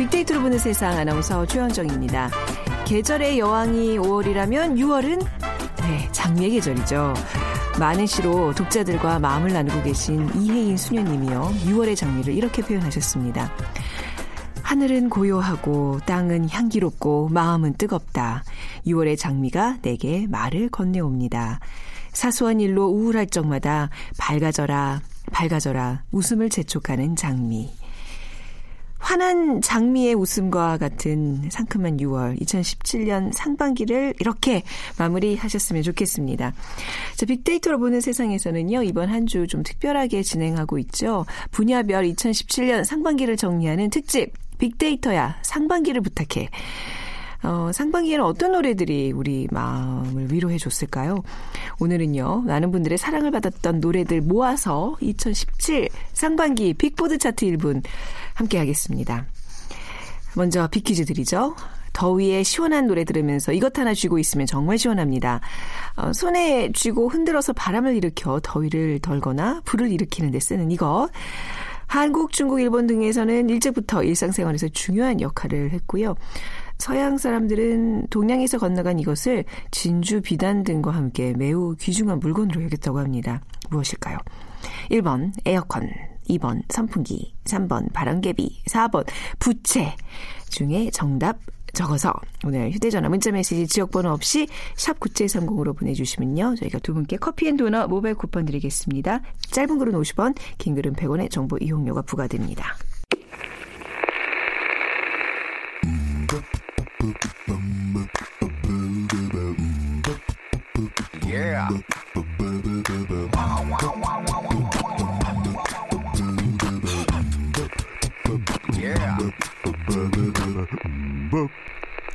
빅데이터로 보는 세상 아나운서 최현정입니다. 계절의 여왕이 5월이라면 6월은 네, 장미의 계절이죠. 많은 시로 독자들과 마음을 나누고 계신 이혜인 수녀님이요. 6월의 장미를 이렇게 표현하셨습니다. 하늘은 고요하고 땅은 향기롭고 마음은 뜨겁다. 6월의 장미가 내게 말을 건네옵니다. 사소한 일로 우울할 적마다 밝아져라, 밝아져라 웃음을 재촉하는 장미. 환한 장미의 웃음과 같은 상큼한 6월 2017년 상반기를 이렇게 마무리하셨으면 좋겠습니다. 자, 빅데이터로 보는 세상에서는요. 이번 한 주 좀 특별하게 진행하고 있죠. 분야별 2017년 상반기를 정리하는 특집 빅데이터야 상반기를 부탁해. 어, 상반기에는 어떤 노래들이 우리 마음을 위로해 줬을까요? 오늘은요, 많은 분들의 사랑을 받았던 노래들 모아서 2017 상반기 빅보드 차트 1분 함께 하겠습니다. 먼저 빅퀴즈 드리죠. 더위에 시원한 노래 들으면서 이것 하나 쥐고 있으면 정말 시원합니다. 어, 손에 쥐고 흔들어서 바람을 일으켜 더위를 덜거나 불을 일으키는 데 쓰는 이것. 한국, 중국, 일본 등에서는 일제부터 일상생활에서 중요한 역할을 했고요. 서양 사람들은 동양에서 건너간 이것을 진주 비단 등과 함께 매우 귀중한 물건으로 여겼다고 합니다. 무엇일까요? 1번 에어컨, 2번 선풍기, 3번 바람개비, 4번 부채 중에 정답 적어서 오늘 휴대전화 문자메시지 지역번호 없이 샵 9730으로 보내주시면요. 저희가 두 분께 커피앤도넛 모바일 쿠폰 드리겠습니다. 짧은 글은 50원, 긴 글은 100원의 정보 이용료가 부과됩니다.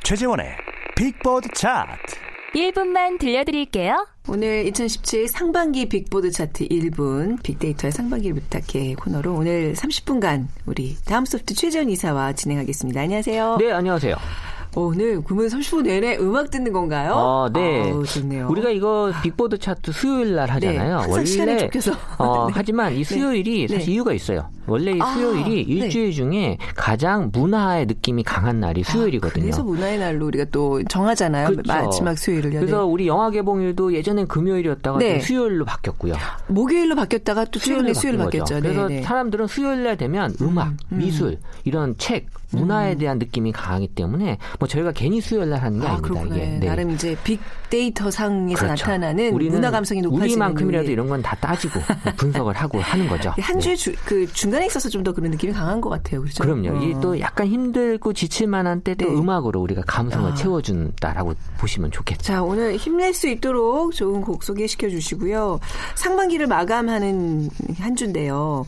최재원의 빅보드 차트 1분만 들려드릴게요. 오늘 2017 상반기 빅보드 차트 1분 빅데이터의 상반기를 부탁해 코너로 오늘 30분간 우리 다음 소프트 최재원 이사와 진행하겠습니다. 안녕하세요. 네, 안녕하세요. 오늘 그러면 30분 내내 음악 듣는 건가요? 어, 네. 아우, 좋네요. 우리가 이거 빅보드 차트 수요일 날 하잖아요. 네, 원래 시간에 쫓겨서. 어, 네. 하지만 이 수요일이 네. 사실 네. 이유가 있어요. 원래 이 아, 수요일이 네. 일주일 중에 가장 문화의 느낌이 강한 날이 수요일이거든요. 그래서 문화의 날로 우리가 또 정하잖아요. 그렇죠. 마지막 수요일을. 그래서 우리 영화 개봉일도 예전엔 금요일이었다가 네. 또 수요일로 바뀌었고요. 목요일로 바뀌었다가 또 최근에 수요일로. 바뀌었죠. 그래서 네, 네. 사람들은 수요일 날 되면 음악, 음. 미술 이런 책, 문화에 대한 느낌이 강하기 때문에 뭐 저희가 괜히 수요일 날 하는 게 아, 닙니다 그렇구나. 이게. 네. 나름 이제 빅 데이터 상에서 그렇죠. 나타나는 문화 감성이 높아지는 우리만큼이라도. 이런 건 다 따지고 분석을 하고 하는 거죠. 한 네. 주에 주, 그 중간에 있어서 좀 더 그런 느낌이 강한 것 같아요. 그렇죠? 그럼요. 어. 이또 약간 힘들고 지칠 만한 때또 네. 음악으로 우리가 감성을 아. 채워준다라고 보시면 좋겠죠. 자, 오늘 힘낼 수 있도록 좋은 곡 소개시켜 주시고요. 상반기를 마감하는 한 주인데요.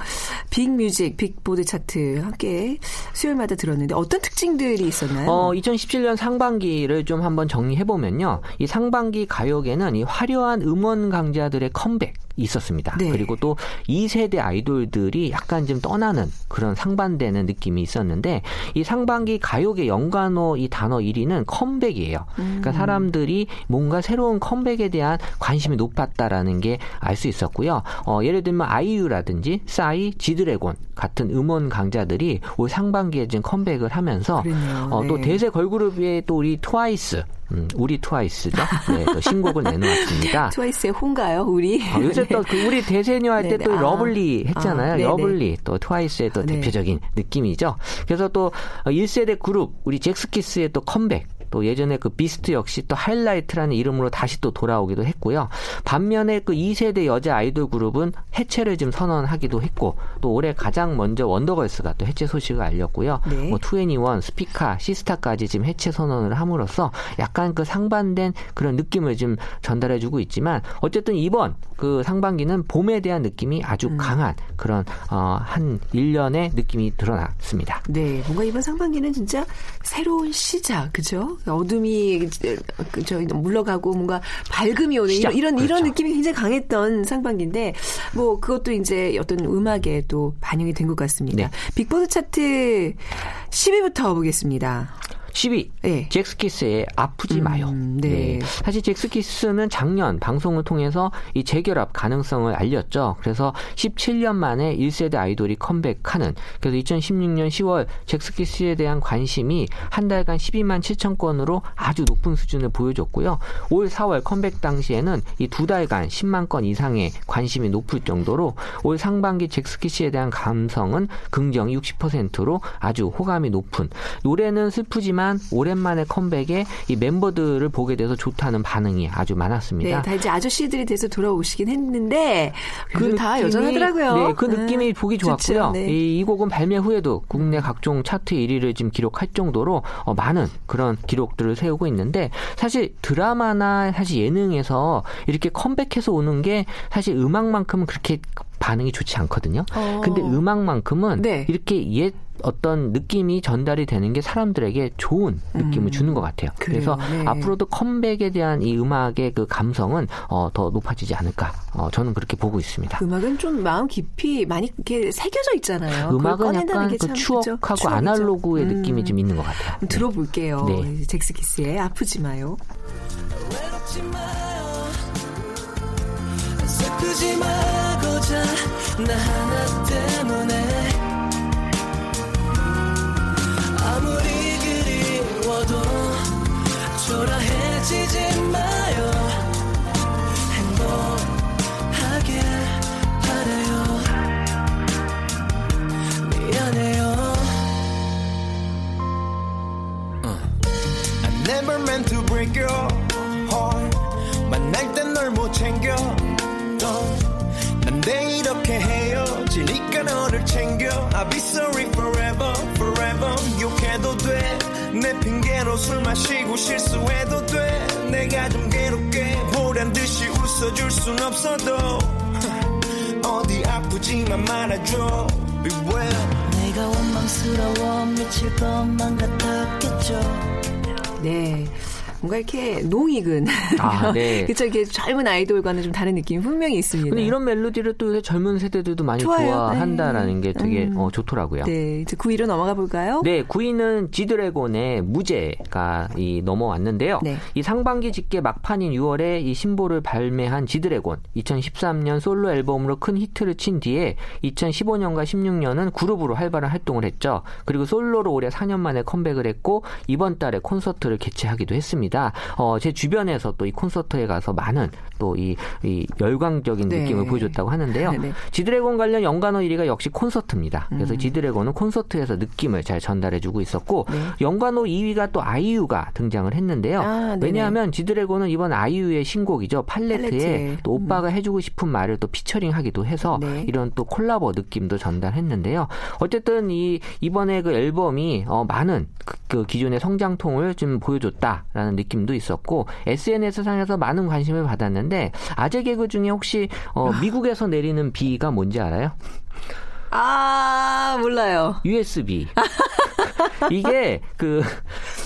빅뮤직, 빅보드 차트 함께 수요일마다 들었는데 어떤 특징들이 있었나요? 어, 2017년 상반기를 좀 한번 정리해 보면요. 이 상 반기 가요계는 이 화려한 음원 강자들의 컴백 이 있었습니다. 네. 그리고 또 2세대 아이돌들이 약간 좀 떠나는 그런 상반되는 느낌이 있었는데 이 상반기 가요계 연관어 이 단어 1위는 컴백이에요. 음. 그러니까 사람들이 뭔가 새로운 컴백에 대한 관심이 높았다라는 게 알 수 있었고요. 어, 예를 들면 아이유라든지 싸이, 지드래곤 같은 음원 강자들이 올 상반기에 지금 컴백을 하면서. 어, 또 네. 대세 걸그룹의 또 우리 트와이스, 음, 우리 트와이스죠. 네, 또 신곡을 내놓았습니다. 트와이스의 혼가요, 우리? 어, 요새 네. 또그 우리 대세녀 할때 네네. 또 아. lovely 했잖아요. 아. lovely 또 트와이스의 또 네. 대표적인 느낌이죠. 그래서 또 1세대 그룹 우리 젝스키스의 또 컴백 또 예전에 그 비스트 역시 또 하이라이트라는 이름으로 다시 또 돌아오기도 했고요. 반면에 그 2세대 여자 아이돌 그룹은 해체를 좀 선언하기도 했고 또 올해 가장 먼저 원더걸스가 또 해체 소식을 알렸고요. 네. 뭐 투애니원, 스피카, 시스타까지 지금 해체 선언을 함으로써 약간 그 상반된 그런 느낌을 좀 전달해주고 있지만 어쨌든 이번 그 상반기는 봄에 대한 느낌이 아주 음. 강한 그런 어, 한 1년의 느낌이 드러났습니다. 네, 뭔가 이번 상반기는 진짜 새로운 시작, 그죠? 어둠이 그, 저 물러가고 뭔가 밝음이 오는 시작, 이런 이런, 이런 그렇죠. 느낌이 굉장히 강했던 상반기인데 뭐 그것도 이제 어떤 음악에 또 반영이 된 것 같습니다. 네. 빅보드 차트 10위부터 보겠습니다. 10위 네. 잭스키스의 아프지 마요. 음, 네. 네. 사실 잭스키스는 작년 방송을 통해서 이 재결합 가능성을 알렸죠. 그래서 17년 만에 1세대 아이돌이 컴백하는 그래서 2016년 10월 잭스키스에 대한 관심이 한 달간 12만 7천 건으로 아주 높은 수준을 보여줬고요. 올 4월 컴백 당시에는 이 두 달간 10만 건 이상의 관심이 높을 정도로 올 상반기 잭스키스에 대한 감성은 긍정 60%로 아주 호감이 높은 노래는 슬프지만 오랜만에 컴백에 이 멤버들을 보게 돼서 좋다는 반응이 아주 많았습니다. 네, 다 이제 아저씨들이 돼서 돌아오시긴 했는데 그다 여전하더라고요. 네, 그 느낌이 음, 보기 좋았고요. 네. 이, 이 곡은 발매 후에도 국내 각종 차트 1위를 지금 기록할 정도로 어, 많은 그런 기록들을 세우고 있는데 사실 드라마나 사실 예능에서 이렇게 컴백해서 오는 게 사실 음악만큼은 그렇게 반응이 좋지 않거든요. 어. 근데 음악만큼은 네. 이렇게 옛 어떤 느낌이 전달이 되는 게 사람들에게 좋은 느낌을 음. 주는 것 같아요. 그래요, 그래서 네. 앞으로도 컴백에 대한 이 음악의 그 감성은 어, 더 높아지지 않을까. 어, 저는 그렇게 보고 있습니다. 음악은 좀 마음 깊이 많이 이렇게 새겨져 있잖아요. 음악은 약간 그 추억하고 추억이죠. 아날로그의 음. 느낌이 좀 있는 것 같아요. 네. 들어볼게요. 네. 잭스키스의 아프지 마요. 슬프지 마 나 하나 때문에 지니까 너를 챙겨. I'll be sorry forever forever. 욕해도 돼 내 핑계로 술 마시고 실수해도 돼. 내가 좀 괴롭게. 보란 듯이 웃어줄 순 없어도. 어디 아프지만 말아줘. Beware 내가 원망스러워 미칠 것만 같았겠죠. 네 뭔가 이렇게 농익은 아, 네. 그쵸 이게 젊은 아이돌과는 좀 다른 느낌이 분명히 있습니다. 근데 이런 멜로디를 또 젊은 세대들도 많이 좋아요. 좋아한다라는 네. 게 되게 음. 어, 좋더라고요. 네, 이제 9위로 넘어가 볼까요? 네, 9위는 지드래곤의 무죄가 이 넘어왔는데요. 네. 이 상반기 집계 막판인 6월에 이 신보를 발매한 지드래곤 2013년 솔로 앨범으로 큰 히트를 친 뒤에 2015년과 16년은 그룹으로 활발한 활동을 했죠. 그리고 솔로로 올해 4년 만에 컴백을 했고 이번 달에 콘서트를 개최하기도 했습니다. 있습니다. 어, 제 주변에서 또 이 콘서트에 가서 많은 또이 이 열광적인 네. 느낌을 보여줬다고 하는데요. 네. 지드래곤 관련 연관어 1위가 역시 콘서트입니다. 그래서 음. 지드래곤은 콘서트에서 느낌을 잘 전달해주고 있었고 네. 연관어 2위가 또 아이유가 등장을 했는데요. 아, 왜냐하면 지드래곤은 이번 아이유의 신곡이죠. 팔레트에 팔레트. 또 오빠가 음. 해주고 싶은 말을 또 피처링하기도 해서 네. 이런 또 콜라보 느낌도 전달했는데요. 어쨌든 이 이번에 그 앨범이 어, 많은 그, 그 기존의 성장통을 좀 보여줬다라는 느낌도 있었고 SNS 상에서 많은 관심을 받았는데 아재 개그 중에 혹시 어, 미국에서 내리는 비가 뭔지 알아요? 아 몰라요. USB. 이게 그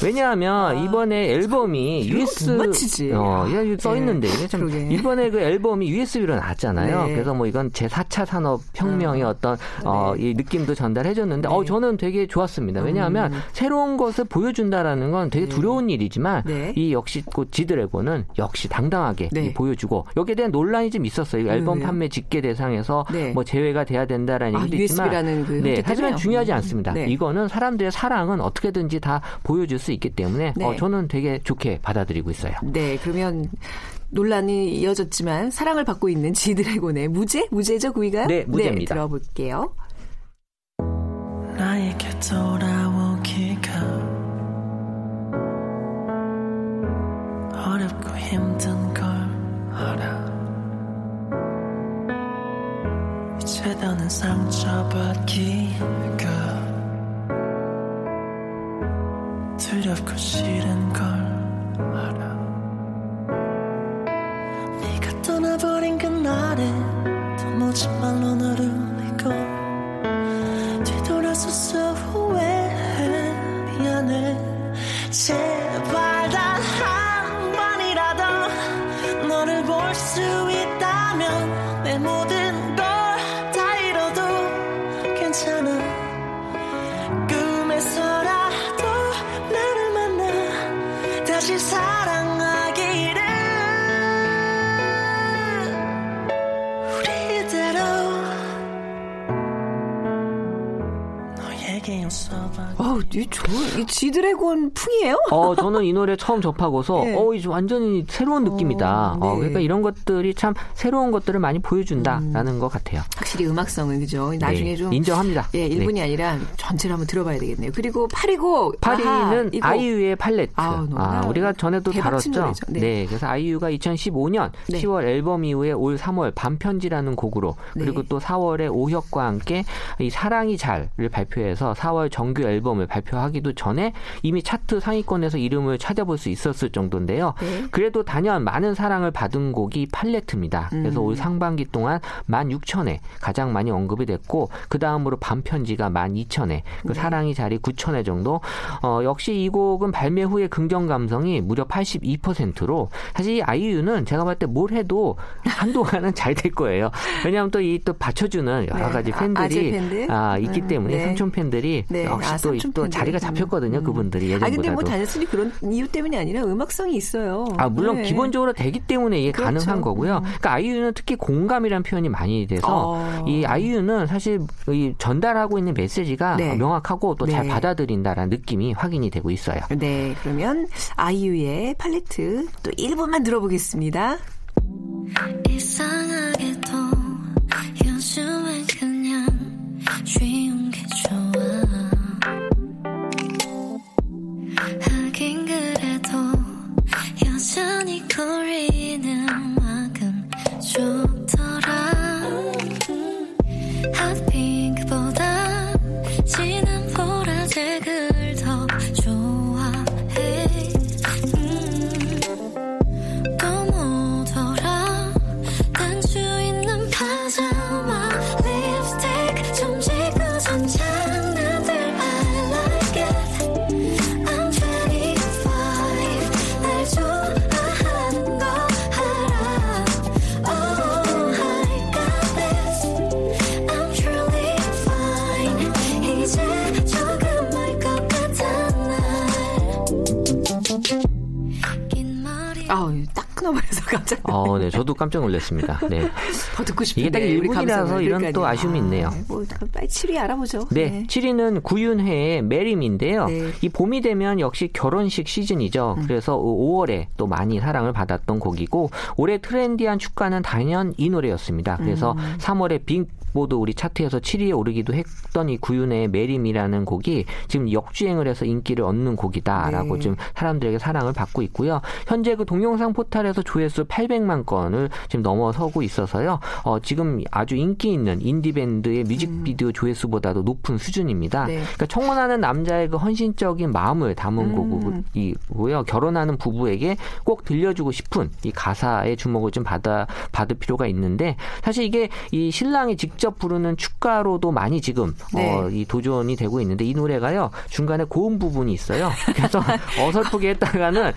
왜냐하면 아, 이번에 앨범이 USB 어, 예, 써 네. 있는데 이게 참 그러게. 이번에 그 앨범이 USB로 나왔잖아요. 네. 그래서 뭐 이건 제 4차 산업 혁명의 아, 어떤 어, 네. 이 느낌도 전달해 줬는데 어 네. 저는 되게 좋았습니다. 왜냐하면 음. 새로운 것을 보여준다라는 건 되게 네. 두려운 일이지만 네. 이 역시 그 지드래곤은 역시 당당하게 보여주고 여기에 대한 논란이 좀 있었어요. 앨범 판매 집계 대상에서 뭐 제외가 돼야 된다라는 아, 얘기도 있지만 그 네, 하지만 중요하지 않습니다. 이거는 사람들의 사랑 은 어떻게든지 다 보여줄 수 있기 때문에 네. 어, 저는 되게 좋게 받아들이고 있어요. 네, 그러면 논란이 이어졌지만 사랑을 받고 있는 지드래곤의 무죄? 무죄죠, 구이가? 네, 무죄입니다. 네, 들어볼게요. 나에게 돌아오기가 어렵고 힘든 걸 알아 이제 더는 상처받기가 두렵고 싫은 걸 어우, 이 좋은, 이 지드래곤 풍이에요? 어, 저는 이 노래 처음 접하고서, 네. 어, 이제 완전히 새로운 느낌이다. 어, 어, 네. 그러니까 이런 것들이 참 새로운 것들을 많이 보여준다라는 것 같아요. 확실히 음악성은, 그죠? 나중에 네, 좀. 인정합니다. 예, 네. 일본이 아니라 전체를 한번 들어봐야 되겠네요. 그리고 8위고. 파리는 이거. 아이유의 팔레트. 아우, 아, 우리가 전에도 다뤘죠. 네. 네. 그래서 아이유가 2015년 네. 10월 앨범 이후에 올 3월 반편지라는 곡으로 네. 그리고 또 4월에 오혁과 함께 이 사랑이 잘을 발표해서 4월 정규 앨범을 발표하기도 전에 이미 차트 상위권에서 이름을 찾아볼 수 있었을 정도인데요. 네. 그래도 단연 많은 사랑을 받은 곡이 팔레트입니다. 그래서 음. 올 상반기 동안 16,000회 가장 많이 언급이 됐고 그 다음으로 반편지가 12,000회, 네. 그 사랑이 자리 9,000회 정도. 어, 역시 이 곡은 발매 후의 긍정 감성이 무려 82%로 사실 이 아이유는 제가 봤을 때 뭘 해도 한동안은 잘 될 거예요. 왜냐하면 또 이또 받쳐주는 여러 네. 가지 아, 팬들이 아재 팬들? 아, 있기 음, 때문에 네. 삼촌 팬들 이 네. 역시 아, 또, 또. 자리가 잡혔거든요. 음. 그분들이 아, 예전보다도. 근데 뭐 단순히 그런 이유 때문이 아니라 음악성이 있어요. 아, 물론 네. 기본적으로 되기 때문에 이게 그렇죠. 가능한 거고요. 음. 그러니까 아이유는 특히 공감이라는 표현이 많이 돼서 어. 이 아이유는 사실 이 전달하고 있는 메시지가 네. 명확하고 또잘 네. 받아들인다라는 느낌이 확인이 되고 있어요. 네, 그러면 아이유의 팔레트 또 1번만 들어보겠습니다. 이상하게도 요즘엔 그냥 쉬운 게 좋아. 하긴 그래도 여전히 거리는 음악은 좋더 깜짝 놀랐습니다. 네. 더 듣고 싶은데. 이게 딱 우리 1분이라서 감상을. 이런 또. 아쉬움이 있네요. 아, 뭐, 빨리 7위 알아보죠. 네, 7위는 구윤회의 Marry Me인데요. 네. 음. 이 봄이 되면 역시 결혼식 시즌이죠. 그래서 5월에 또 많이 사랑을 받았던 곡이고 올해 trendy한 축가는 단연 이 노래였습니다. 그래서 음. 3월에 빅보드 우리 차트에서 7위에 오르기도 했던 이 구윤회의 Marry Me라는 곡이 지금 역주행을 해서 인기를 얻는 곡이다라고 네. 좀 사람들에게 사랑을 받고 있고요. 현재 그 동영상 포탈에서 조회수 800만 건을 지금 넘어서고 있어서요. 어, 지금 아주 인기 있는 인디 밴드의 뮤직비디오 조회수보다도 높은 수준입니다. 음. 네. 그러니까 청혼하는 남자의 그 헌신적인 마음을 담은 음. 곡이고요. 결혼하는 부부에게 꼭 들려주고 싶은 이 가사의 주목을 좀 받아 받을 필요가 있는데 사실 이게 이 신랑이 직접 부르는 축가로도 많이 지금 네. 어, 이 도전이 되고 있는데 이 노래가요 중간에 고음 부분이 있어요. 그래서 어설프게 했다가는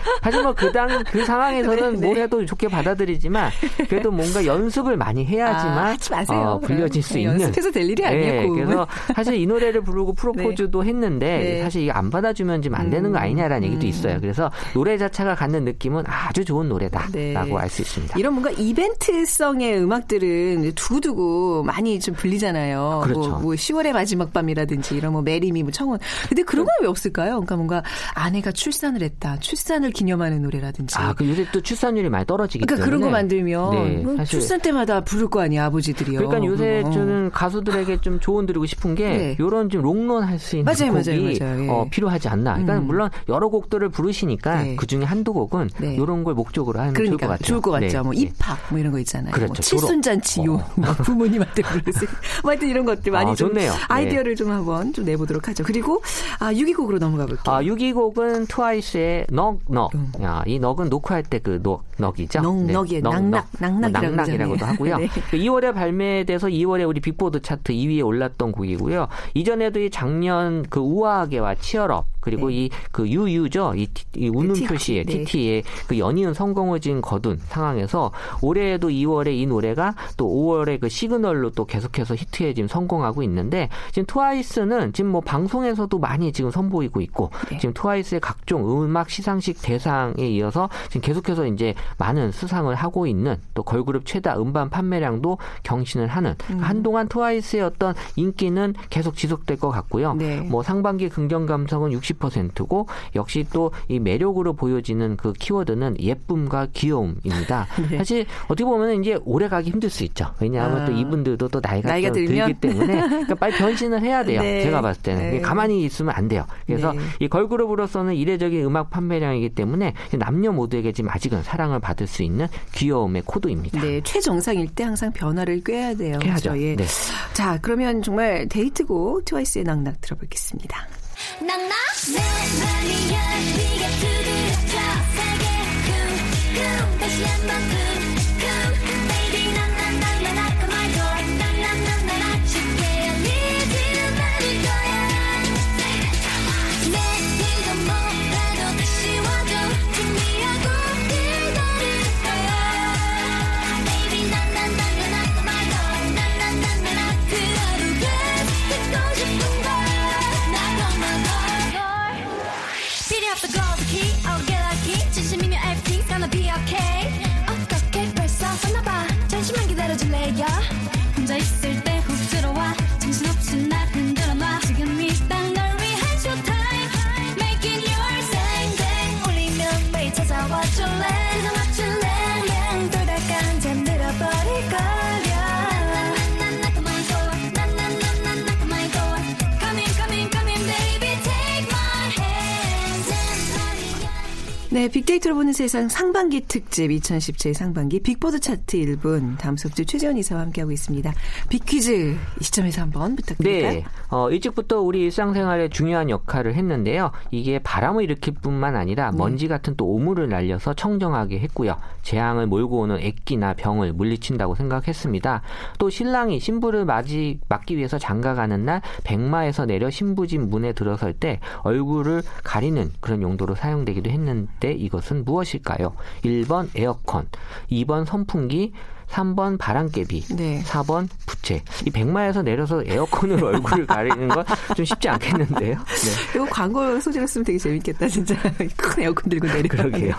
뭐그당 그 상황에서는 네, 네. 뭘 해도 좋게 받아들이지만 그래도 뭔가 연습을 많이 해야지만 아, 하지 마세요. 어, 불려질 수 그럼. 있는 연습해서 될 일이 아니에요, 네. 그래서 사실 이 노래를 부르고 프로포즈도 했는데 네. 사실 이게 안 받아주면 지금 안 되는 거 아니냐라는 음. 얘기도 있어요. 그래서 노래 자체가 갖는 느낌은 아주 좋은 노래다라고 네. 알수 있습니다. 이런 뭔가 이벤트성의 음악들은 두고두고 많이 좀 불리잖아요. 그렇죠. 뭐, 뭐 10월의 마지막 밤이라든지 이런 뭐 Marry Me, 뭐 청혼. 근데 그런 건 왜 없을까요? 그러니까 뭔가 아내가 출산을 했다. 출산을 기념하는 노래라든지. 아, 그 요새 또 출산율이 많이 떨어지기 그러니까 때문에 그런 거 만들면 네, 뭐 사실 출산 때마다 부를 거 아니야 아버지들이요. 그러니까 요새 어. 저는 가수들에게 좀 조언 드리고 싶은 게 네. 요런 좀 롱런 할 수 있는 맞아요, 곡이 맞아요, 맞아요. 예. 어, 필요하지 않나. 그러니까 음. 물론 여러 곡들을 부르시니까 네. 그 중에 한두 곡은 네. 요런 걸 목적으로 하면 좋을 것 그러니까 같아요. 좋을 것 같죠. 네, 뭐 네. 입학 뭐 이런 거 있잖아요. 그렇죠. 뭐 졸업. 칠순잔치 요. 어. 뭐 부모님한테 부르세요. 뭐 하여튼 이런 것들 많이 아, 좀 좋네요. 아이디어를 좀 한번 좀 내보도록 하죠. 그리고 아 6위곡으로 넘어가 볼게요. 아, 6위곡은 트와이스의 Knock, Knock. 음. 야, 이 넉은 녹화할 때 그 넉, 넉이죠. 넉, 넉이에요. 낙낙, 낙낙이라고 낙낙이라고도 하잖아요. 하고요. 네. 2월에 발매돼서 2월에 우리 빅보드 차트 2위에 올랐던 곡이고요. 이전에도 이 작년 그 우아하게와 Cheer Up 그리고 네. 이그 유유죠. 이, 티- 이 웃는 표시에 네. TT에 그 연이은 성공을 거둔 상황에서 올해에도 2월에 이 노래가 또 5월에 그 Signal로 또 계속해서 히트에 지금 성공하고 있는데 지금 트와이스는 지금 뭐 방송에서도 많이 지금 선보이고 있고 네. 지금 트와이스의 각종 음악 시상식 대상에 이어서 지금 계속해서 이제 많은 수상을 하고 있는 또 걸그룹 최다 음반 판매량도 경신을 하는 음. 한동안 트와이스의 어떤 인기는 계속 지속될 것 같고요. 네. 뭐 상반기 긍정 감성은 60%고 역시 또 이 매력으로 보여지는 그 키워드는 예쁨과 귀여움입니다. 네. 사실 어떻게 보면 이제 오래 가기 힘들 수 있죠. 왜냐하면 아. 또 이분들도 또 나이가, 나이가? 들기 때문에 그러니까 빨리 변신을 해야 돼요. 네. 제가 봤을 때는 네. 가만히 있으면 안 돼요. 그래서 네. 이 걸그룹으로서는 이례적인 음악 판매량이기 때문에 남녀 모두에게 지금 아직은 사랑을 받을 수 있는 귀여움의 코드입니다. 네, 최정상일 때 항상 변화를 꾀해야 돼요. 그렇죠? 예. 네. 자, 그러면 정말 데이트곡 트와이스의 낙낙 들어보겠습니다. 난나? 내 말이야 네가 두드려져 세게 쿵쿵 다시 한번 네, 빅데이터로 보는 세상 상반기 특집 2017 상반기 빅보드 차트 1분 다음 수업주 최재원 이사와 함께하고 있습니다. 빅퀴즈 이 시점에서 한번 부탁드릴까요? 네. 어, 일찍부터 우리 일상생활에 중요한 역할을 했는데요. 이게 바람을 일으킬 뿐만 아니라 네. 먼지 같은 또 오물을 날려서 청정하게 했고요. 재앙을 몰고 오는 액기나 병을 물리친다고 생각했습니다. 또 신랑이 신부를 맞이, 맞기 위해서 장가가는 날 백마에서 내려 신부집 문에 들어설 때 얼굴을 가리는 그런 용도로 사용되기도 했는데 이것은 무엇일까요? 1번 에어컨, 2번 선풍기, 3번 바람개비, 네. 4번 부채. 이 백마에서 내려서 에어컨으로 얼굴을 가리는 건 좀 쉽지 않겠는데요. 네. 이거 광고 소재였으면 되게 재밌겠다, 진짜. 큰 에어컨 들고 내려. 그러게요.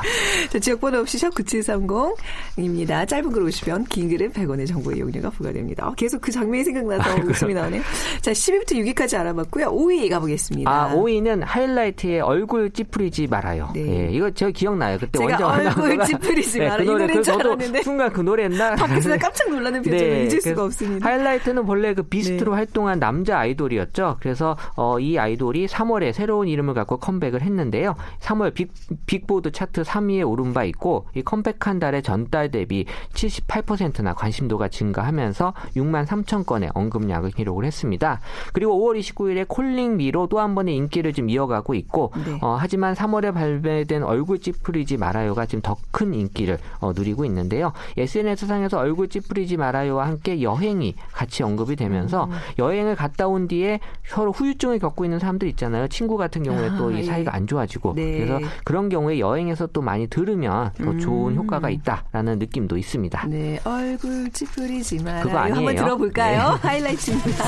자, 지역번호 없이 샵 9730입니다. 짧은 글 50원, 긴 글은 100원의 정보 이용료가 부과됩니다. 어, 계속 그 장면이 생각나서 웃음이 나오네요. 자, 10위부터 6위까지 알아봤고요. 5위 가보겠습니다. 아, 5위는 하이라이트의 얼굴 찌푸리지 말아요. 네. 예, 이거 저 기억나요. 그때 제가 얼굴 찌푸리지 네, 마라. 그이 노래 노래인 그줄 저도 알았는데. 순간 그 노래였나? 밖에서 깜짝 놀라는 표정을 잊을 수가 없습니다. 하이라이트는 본래 그 비스트로 네. 활동한 남자 아이돌이었죠. 그래서 어, 이 아이돌이 3월에 새로운 이름을 갖고 컴백을 했는데요. 3월 빅, 빅보드 차트 3위에 오른 바 있고 이 컴백한 달에 전달 대비 78%나 관심도가 증가하면서 6만 3천 건의 언급량을 기록을 했습니다. 그리고 5월 29일에 Calling You로 또 한 번의 인기를 좀 이어가고 있고 네. 어, 하지만 3월에 발매된 얼굴 찌푸리지 말아요가 지금 더 큰 인기를 어, 누리고 있는데요. SNS상에 서 얼굴 찌푸리지 말아요와 함께 여행이 같이 언급이 되면서 음. 여행을 갔다 온 뒤에 서로 후유증을 겪고 있는 사람들 있잖아요. 친구 같은 경우에 아, 또이 예. 사이가 안 좋아지고 네. 그래서 그런 경우에 여행에서 또 많이 들으면 더 좋은 음. 효과가 있다라는 느낌도 있습니다. 네, 얼굴 찌푸리지 마라. 그거 아니에요. 한번 들어볼까요? 네. 하이라이트입니다.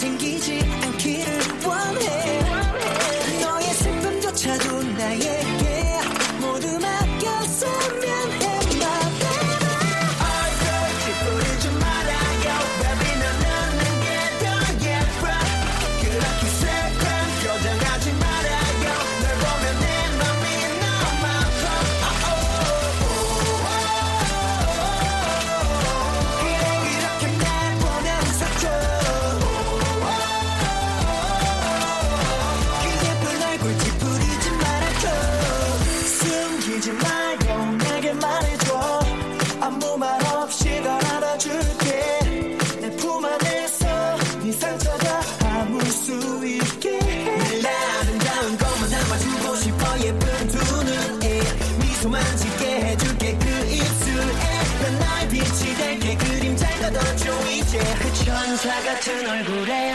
생기지 않기를 원해 너의 슬픔조차도 나에 짓게 해줄게 그 입술에. 난날 빛이 될게. 그림잘 걷어줘 이제. 그 천사 같은 얼굴에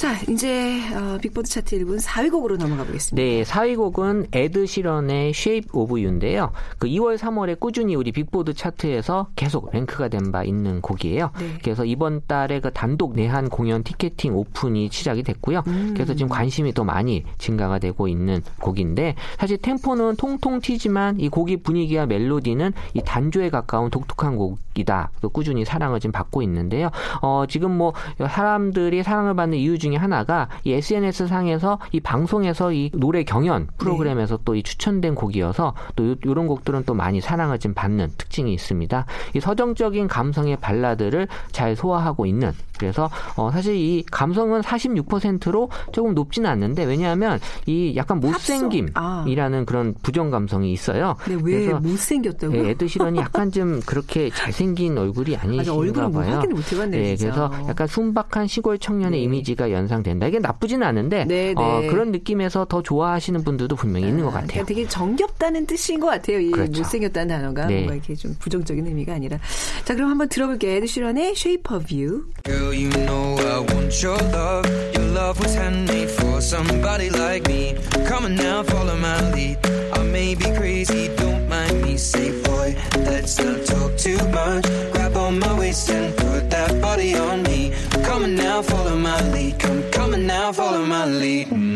자, 이제 어, 빅보드 차트 1분 4위 곡으로 넘어가 보겠습니다. 네, 4위 곡은 에드 시런의 Shape of You인데요. 그 2월, 3월에 꾸준히 우리 빅보드 차트에서 계속 랭크가 된 바 있는 곡이에요. 네. 그래서 이번 달에 그 단독 내한 공연 티켓팅 오픈이 시작이 됐고요. 음. 그래서 지금 관심이 또 많이 증가가 되고 있는 곡인데 사실 템포는 통통 튀지만 이 곡의 분위기와 멜로디는 이 단조에 가까운 독특한 곡이다. 또 꾸준히 사랑을 지금 받고 있는데요. 어, 지금 뭐 사람들이 사랑을 받는 이유 중에 하나가 이 SNS 상에서 이 방송에서 이 노래 경연 프로그램에서 또이 추천된 곡이어서 또 요- 요런 곡들은 또 많이 사랑을 지금 받는 특징이 있습니다. 이 서정적인 감성의 발라드를 잘 소화하고 있는 그래서 어, 사실 이 감성은 46%로 조금 높지는 않는데 왜냐하면 이 약간 못생김이라는 그런 부정 감성이 있어요. 네, 왜 그래서 못생겼다고? 예, 에드 시런이 약간 좀 그렇게 잘생긴 얼굴이 아니신가 얼굴을 뭐 봐요. 확인을 못 해봤네요, 예, 진짜. 그래서 약간 순박한 시골 청년의 네. 이미지가 연 상된다. 이게 나쁘지는 않은데 네, 어, 네. 그런 느낌에서 더 좋아하시는 분들도 분명히 있는 것 아, 같아요. 그러니까 되게 정겹다는 뜻인 것 같아요. 이 그렇죠. 못생겼다는 단어가 네. 뭔가 이렇게 좀 부정적인 의미가 아니라. 자, 그럼 한번 들어볼게요. 에드 시런의 Shape of You. Girl, you know I want your love. Your love was handmade for somebody like me. Come on now, follow my lead. I may be crazy, don't mind me. Say, boy, let's not talk too much. Grab on my waist and put that body on me. Come on now, follow now, follow my lead.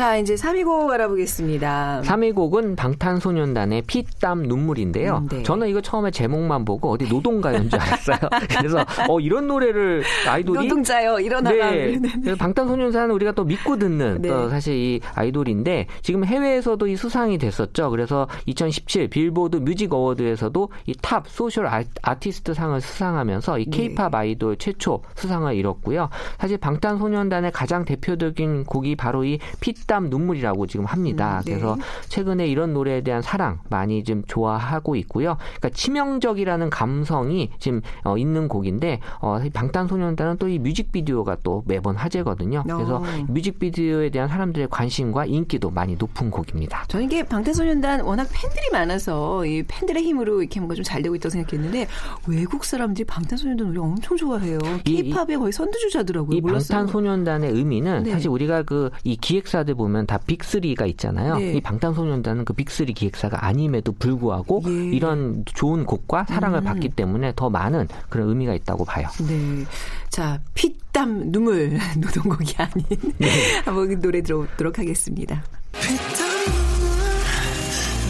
자, 이제 3위 곡 알아보겠습니다. 3위 곡은 방탄소년단의 피땀 눈물인데요. 음, 네. 저는 이거 처음에 제목만 보고 어디 노동가요인 줄 알았어요. 그래서 어 이런 노래를 아이돌이 노동자요, 일어나라. 네. 그래서 방탄소년단 우리가 또 믿고 듣는 네. 또 사실 이 아이돌인데 지금 해외에서도 이 수상이 됐었죠. 그래서 2017 빌보드 뮤직 어워드에서도 이 Top Social A- Artist 상을 수상하면서 이 네. 케이팝 아이돌 최초 수상을 이뤘고요. 사실 방탄소년단의 가장 대표적인 곡이 바로 이 피땀 눈물이라고 지금 합니다. 음, 네. 그래서 최근에 이런 노래에 대한 사랑 많이 좀 좋아하고 있고요. 그러니까 치명적이라는 감성이 지금 어, 있는 곡인데 어, 이 방탄소년단은 또 이 뮤직비디오가 또 매번 화제거든요. 그래서 어. 뮤직비디오에 대한 사람들의 관심과 인기도 많이 높은 곡입니다. 저는 이게 방탄소년단 워낙 팬들이 많아서 이 팬들의 힘으로 이렇게 뭔가 좀 잘 되고 있다고 생각했는데 외국 사람들이 방탄소년단 노래 엄청 좋아해요. 이- K-팝의 거의 선두주자더라고요. 이 몰랐어요. 방탄소년단의 의미는 네. 사실 우리가 그 이 기획사들 보면 다 빅3가 있잖아요. 네. 이 방탄소년단은 그 빅3 기획사가 아님에도 불구하고 예. 이런 좋은 곡과 사랑을 음. 받기 때문에 더 많은 그런 의미가 있다고 봐요. 네. 자, 피땀 눈물 노동곡이 아닌 한번 노래 들어보도록 하겠습니다.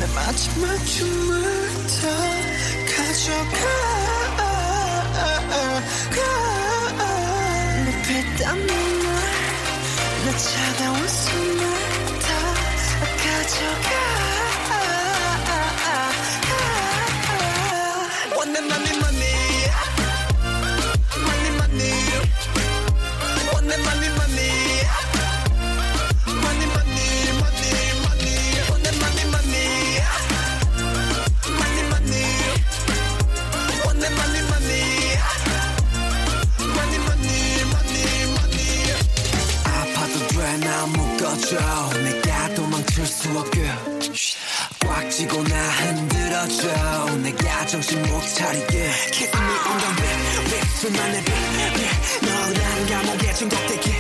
내 마지막 춤을 다 가져가 내 피땀 눈물 내 차가운 원 내 없게 꽉 쥐고 나 흔들어줘 내가 정신 못 차리게 Kiss me on the lip lip 수만의 빛 너라는 감옥에 중독되게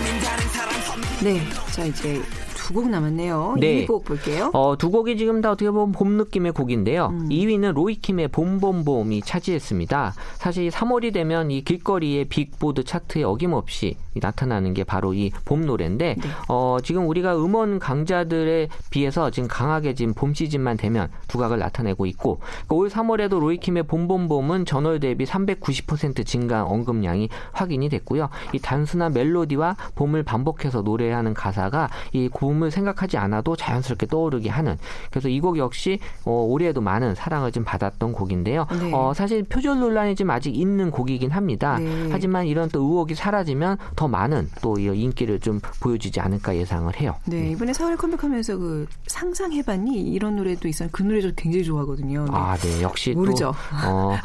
아닌 다른 사람 선비 네. 자, 이제 두두곡 남았네요. 네. 이곡 볼게요. 어, 두 곡이 지금 다 어떻게 보면 봄 느낌의 곡인데요. 음. 2위는 로이킴의 봄봄봄이 차지했습니다. 사실 3월이 되면 이 길거리의 빅보드 차트에 어김없이 나타나는 게 바로 이 봄 노래인데 네. 어, 지금 우리가 음원 강자들에 비해서 지금 강하게 지금 봄 시즌만 되면 두각을 나타내고 있고 그러니까 올 3월에도 로이킴의 봄봄봄은 전월 대비 390% 증가한 언급량이 확인이 됐고요. 이 단순한 멜로디와 봄을 반복해서 노래하는 가사가 이 봄을 생각하지 않아도 자연스럽게 떠오르게 하는 그래서 이 곡 역시 어, 올해에도 많은 사랑을 좀 받았던 곡인데요. 네. 어, 사실 표절 논란이 좀 아직 있는 곡이긴 합니다. 네. 하지만 이런 또 의혹이 사라지면 더 많은 또이 인기를 좀 보여주지 않을까 예상을 해요. 네, 이번에 4월 컴백하면서 그 상상해봤니 이런 노래도 있어요. 그 노래 저 굉장히 좋아하거든요. 네. 아, 네. 역시 모르죠. 또 어,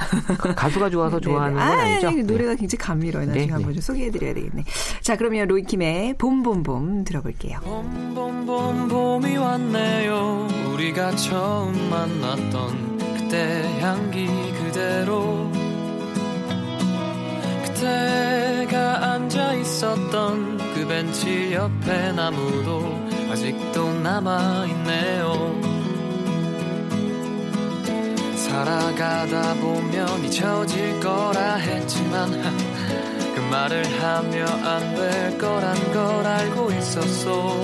가수가 좋아서 좋아하는 건 아, 아니죠. 네, 네. 노래가 굉장히 감미로워요. 나중에 네, 한번 네. 좀 소개해드려야 되겠네. 자, 그러면 로이킴의 봄봄봄 들어볼게요. 봄봄 봄 봄이 왔네요. 우리가 처음 만났던 그때 향기 그대로. 그때가 앉아 있었던 그 벤치 옆에 나무도 아직도 남아 있네요. 살아가다 보면 잊혀질 거라 했지만 그 말을 하며 안 될 거란 걸 알고 있었어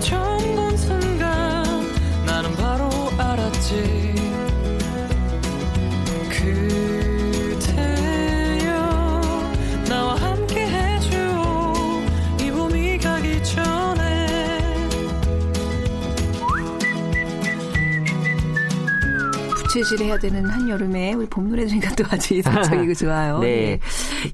너를 처음 본 순간 나는 바로 알았지 그대여 나와 함께 해줘 이 봄이 가기 전에 부채질 해야 되는 한여름에 우리 봄 노래 들으니까 또 아주 이상적이고 좋아요. 네.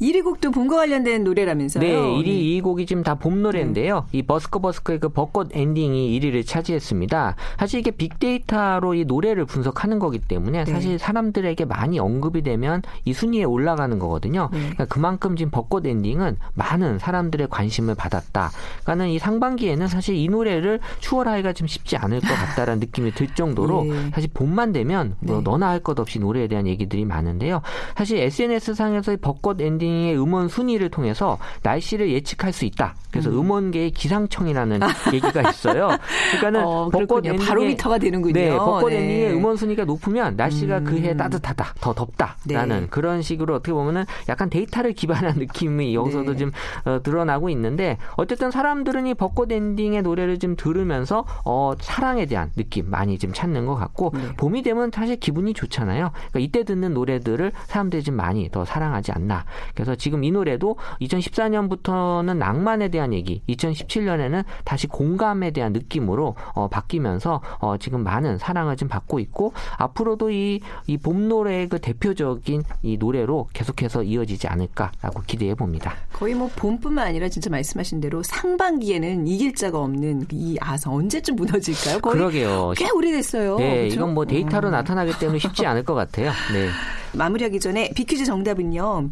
1위 곡도 봄과 관련된 노래라면서요. 네, 1위 이 곡이 지금 다 봄 노래인데요. 네. 이 버스커 버스커의 그 벚꽃 엔딩이 1위를 차지했습니다. 사실 이게 빅데이터로 이 노래를 분석하는 거기 때문에 네. 사실 사람들에게 많이 언급이 되면 이 순위에 올라가는 거거든요. 네. 그러니까 그만큼 지금 벚꽃 엔딩은 많은 사람들의 관심을 받았다. 그러니까는 이 상반기에는 사실 이 노래를 추월하기가 좀 쉽지 않을 것 같다라는 느낌이 들 정도로 네. 사실 봄만 되면 뭐 네. 너나 할 것 없이 노래에 대한 얘기들이 많은데요. 사실 SNS 상에서 의 벚꽃 엔딩 의 음원 순위를 통해서 날씨를 예측할 수 있다. 그래서 음원계의 기상청이라는 얘기가 있어요. 그러니까는 어, 벚꽃. 엔딩의 바로미터가 되는군요. 네, 벚꽃 네. 엔딩의 음원 순위가 높으면 날씨가 음. 그해 따뜻하다, 더 덥다라는 네. 그런 식으로 어떻게 보면은 약간 데이터를 기반한 느낌이 여기서도 네. 좀 어, 드러나고 있는데 어쨌든 사람들은 이 벚꽃 엔딩의 노래를 좀 들으면서 어, 사랑에 대한 느낌 많이 좀 찾는 것 같고 네. 봄이 되면 사실 기분이 좋잖아요. 그러니까 이때 듣는 노래들을 사람들이 좀 많이 더 사랑하지 않나. 그래서 지금 이 노래도 2014년부터는 낭만에 대한 얘기, 2017년에는 다시 공감에 대한 느낌으로 어, 바뀌면서 어, 지금 많은 사랑을 좀 받고 있고 앞으로도 이, 이 봄 노래의 그 대표적인 이 노래로 계속해서 이어지지 않을까라고 기대해 봅니다. 거의 뭐 봄뿐만 아니라 진짜 말씀하신 대로 상반기에는 이길 자가 없는 이 아성 언제쯤 무너질까요? 그러게요. 꽤 오래됐어요. 네, 그렇죠? 이건 뭐 데이터로 어. 나타나기 때문에 쉽지 않을 것 같아요. 네. 마무리하기 전에 비퀴즈 정답은요.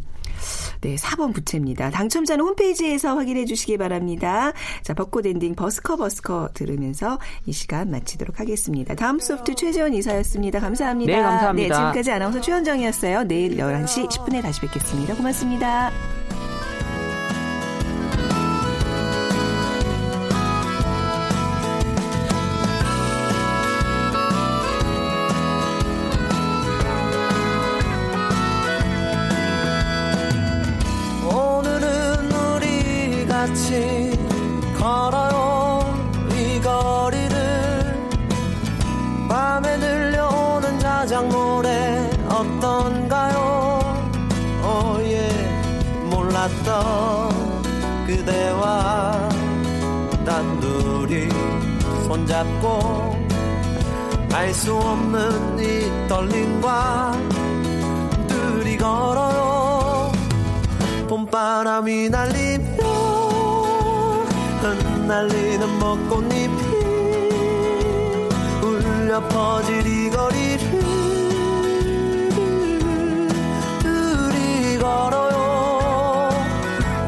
네, 4번 부채입니다. 당첨자는 홈페이지에서 확인해 주시기 바랍니다. 자, 벚꽃 엔딩 버스커 버스커 들으면서 이 시간 마치도록 하겠습니다. 다음 소프트 최재원 이사였습니다. 감사합니다. 네, 감사합니다. 네, 지금까지 아나운서 최현정이었어요. 내일 11시 10분에 다시 뵙겠습니다. 고맙습니다. 그대와 단둘이 손잡고 알 수 없는 이 떨림과 둘이 걸어요. 봄바람이 날리며 흩날리는 벚꽃잎이 울려 퍼질 이 거리를 둘이 걸어요